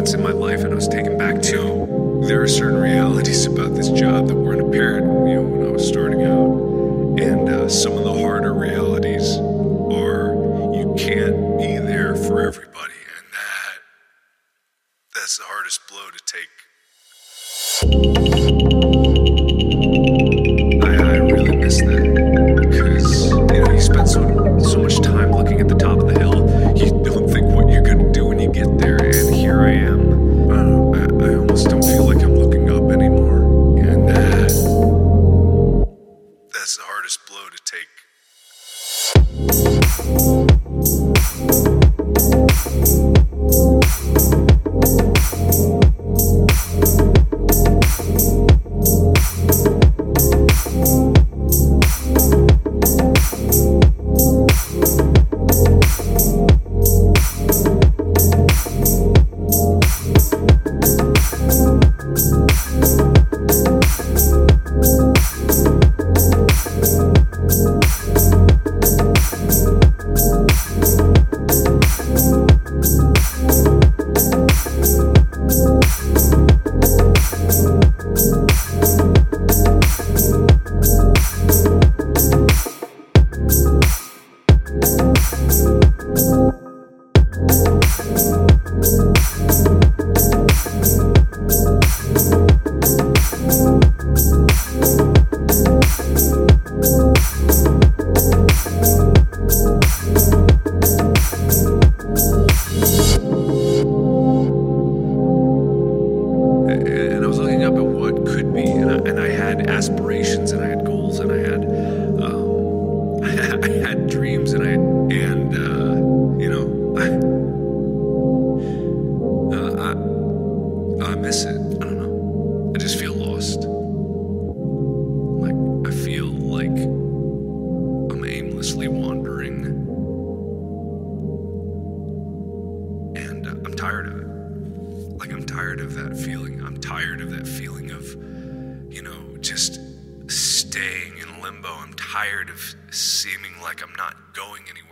moments in my life, and I was taken back to. There are certain realities about this job that weren't apparent, you know, when I was starting out, and uh, some of the harder realities are you can't be there for everybody, and that that's the hardest blow to take. I, I really miss that because you know you spend so so much time looking at the top of the hill, take. Had dreams, and I and uh, you know I, uh, I I miss it. I don't know. I just feel lost. Like I feel like I'm aimlessly wandering, and uh, I'm tired of it like I'm tired of that feeling. I'm tired of that feeling of, you know, just staying in limbo. I'm tired of seeming like I'm not going anywhere.